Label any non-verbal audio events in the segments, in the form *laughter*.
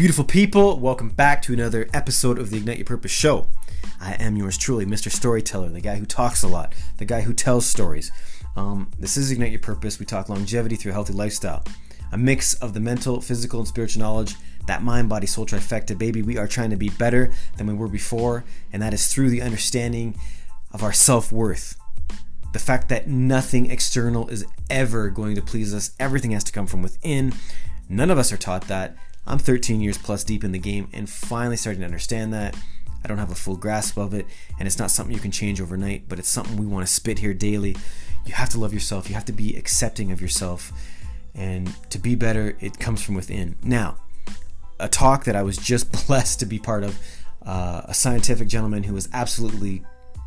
Beautiful people, welcome back to another episode of the Ignite Your Purpose show. I am yours truly, Mr. Storyteller, the guy who talks a lot, the guy who tells stories. Um, this is Ignite Your Purpose. We talk longevity through a healthy lifestyle. A mix of the mental, physical, and spiritual knowledge, that mind, body, soul trifecta. Baby, we are trying to be better than we were before, and that is through the understanding of our self worth. The fact that nothing external is ever going to please us, everything has to come from within. None of us are taught that. I'm 13 years plus deep in the game and finally starting to understand that. I don't have a full grasp of it, and it's not something you can change overnight, but it's something we want to spit here daily. You have to love yourself, you have to be accepting of yourself, and to be better, it comes from within. Now, a talk that I was just *laughs* blessed to be part of, uh, a scientific gentleman who was absolutely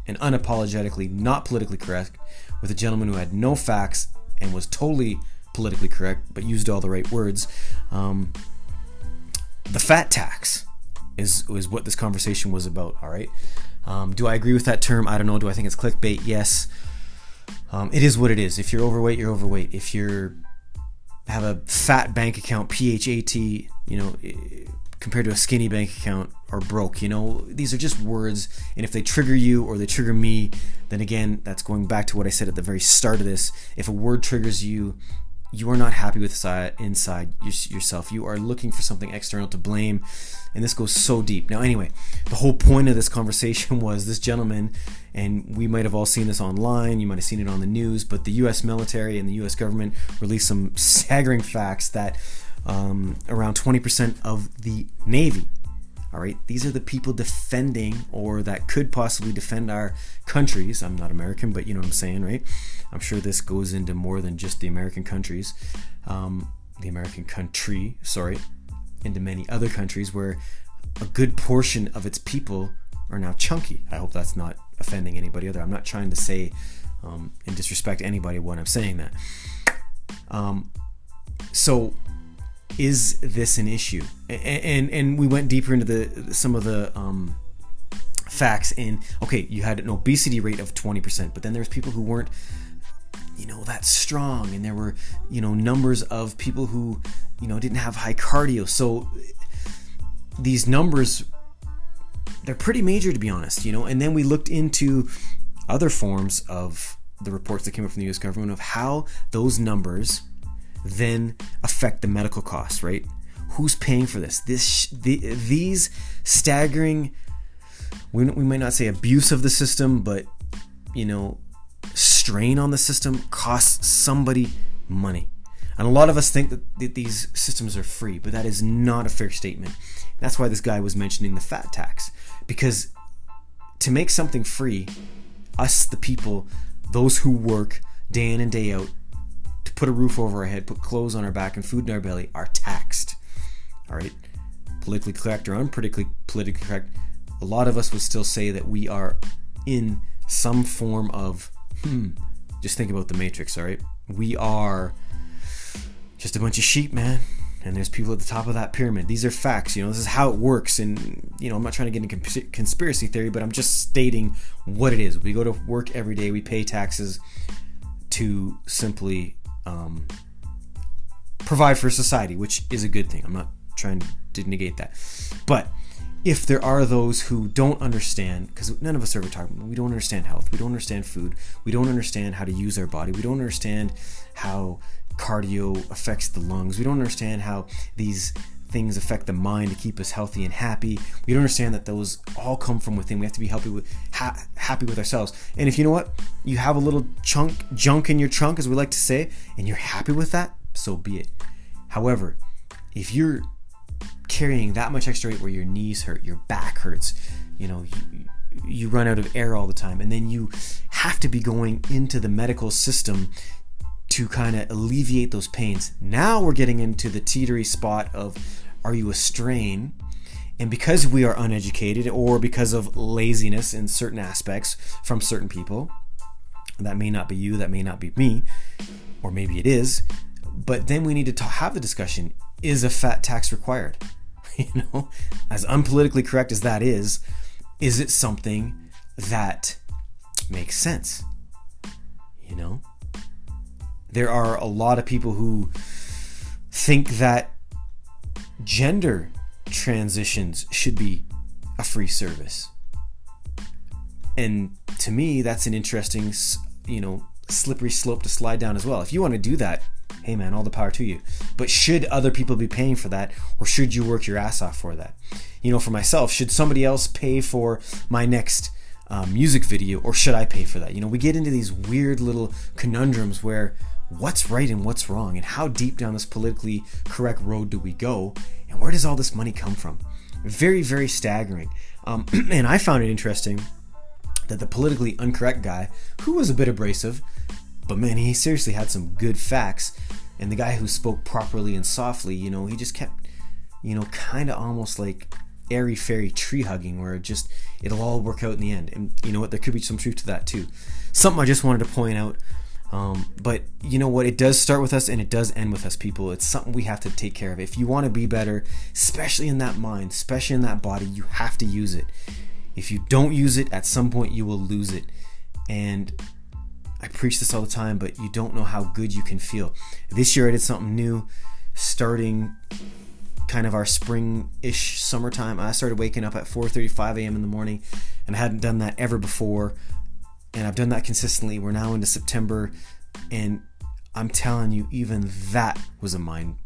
and unapologetically not politically correct, with a gentleman who had no facts and was totally politically correct but used all the right words. Um, the fat tax is is what this conversation was about. All right. Um, do I agree with that term? I don't know. Do I think it's clickbait? Yes. Um, it is what it is. If you're overweight, you're overweight. If you're have a fat bank account, PHAT, you know, compared to a skinny bank account or broke, you know, these are just words. And if they trigger you or they trigger me, then again, that's going back to what I said at the very start of this. If a word triggers you, you are not happy with inside yourself. You are looking for something external to blame, and this goes so deep. Now, anyway, the whole point of this conversation *laughs* was this gentleman, and we might have all seen this online. You might have seen it on the news, but the U.S. military and the U.S. government released some *laughs* staggering facts that um, around 20% of the Navy all right, these are the people defending or that could possibly defend our countries. I'm not American, but you know what I'm saying, right? I'm sure this goes into more than just the American countries, um, the American country, sorry, into many other countries where a good portion of its people are now chunky. I hope that's not offending anybody other. I'm not trying to say um, and disrespect anybody when I'm saying that. Um, so is this an issue? And and, and we went deeper into the some of the um, facts. In okay, you had an obesity rate of twenty percent, but then there's people who weren't you know that strong and there were you know numbers of people who you know didn't have high cardio so these numbers they're pretty major to be honest you know and then we looked into other forms of the reports that came up from the US government of how those numbers then affect the medical costs, right? Who's paying for this? This the, these staggering we, we might not say abuse of the system, but you know, strain on the system costs somebody money. And a lot of us think that these systems are free, but that is not a fair statement. That's why this guy was mentioning the fat tax. Because to make something free, us, the people, those who work day in and day out, put a roof over our head, put clothes on our back, and food in our belly are taxed. All right, politically correct or unpolitically politically correct, a lot of us would still say that we are in some form of hmm. Just think about the Matrix. All right, we are just a bunch of sheep, man. And there's people at the top of that pyramid. These are facts. You know, this is how it works. And you know, I'm not trying to get into conspiracy theory, but I'm just stating what it is. We go to work every day. We pay taxes to simply um, provide for society, which is a good thing. I'm not trying to negate that. But if there are those who don't understand, because none of us are ever we don't understand health, we don't understand food, we don't understand how to use our body, we don't understand how cardio affects the lungs, we don't understand how these things affect the mind to keep us healthy and happy. We don't understand that those all come from within. We have to be happy with ha- happy with ourselves. And if you know what, you have a little chunk junk in your trunk, as we like to say, and you're happy with that, so be it. However, if you're carrying that much extra weight where your knees hurt, your back hurts, you know, you, you run out of air all the time, and then you have to be going into the medical system to kind of alleviate those pains. Now we're getting into the teetery spot of are you a strain? And because we are uneducated or because of laziness in certain aspects from certain people, that may not be you, that may not be me, or maybe it is, but then we need to talk, have the discussion is a fat tax required? *laughs* you know, as unpolitically correct as that is, is it something that makes sense? You know? There are a lot of people who think that gender transitions should be a free service. And to me, that's an interesting, you know, slippery slope to slide down as well. If you want to do that, hey man, all the power to you. But should other people be paying for that, or should you work your ass off for that? You know, for myself, should somebody else pay for my next um, music video, or should I pay for that? You know, we get into these weird little conundrums where what's right and what's wrong, and how deep down this politically correct road do we go, and where does all this money come from? Very, very staggering. Um, *clears throat* and I found it interesting that the politically incorrect guy, who was a bit abrasive, but man, he seriously had some good facts. And the guy who spoke properly and softly, you know, he just kept, you know, kind of almost like airy fairy tree hugging, where it just it'll all work out in the end. And you know what? There could be some truth to that too. Something I just wanted to point out. Um, but you know what? It does start with us and it does end with us, people. It's something we have to take care of. If you want to be better, especially in that mind, especially in that body, you have to use it. If you don't use it, at some point you will lose it. And I preach this all the time, but you don't know how good you can feel. This year I did something new, starting kind of our spring-ish summertime. I started waking up at 4:35 a.m. in the morning, and I hadn't done that ever before. And I've done that consistently. We're now into September, and I'm telling you, even that was a mind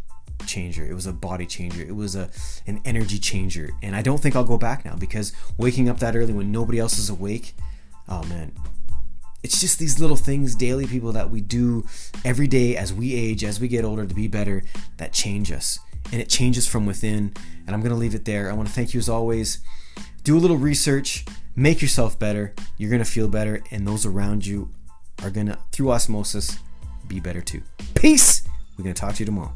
changer. It was a body changer. It was a an energy changer. And I don't think I'll go back now because waking up that early when nobody else is awake, oh man, it's just these little things daily people that we do every day as we age as we get older to be better that change us and it changes from within and i'm going to leave it there i want to thank you as always do a little research make yourself better. You're going to feel better and those around you are going to through osmosis be better too. Peace. We're going to talk to you tomorrow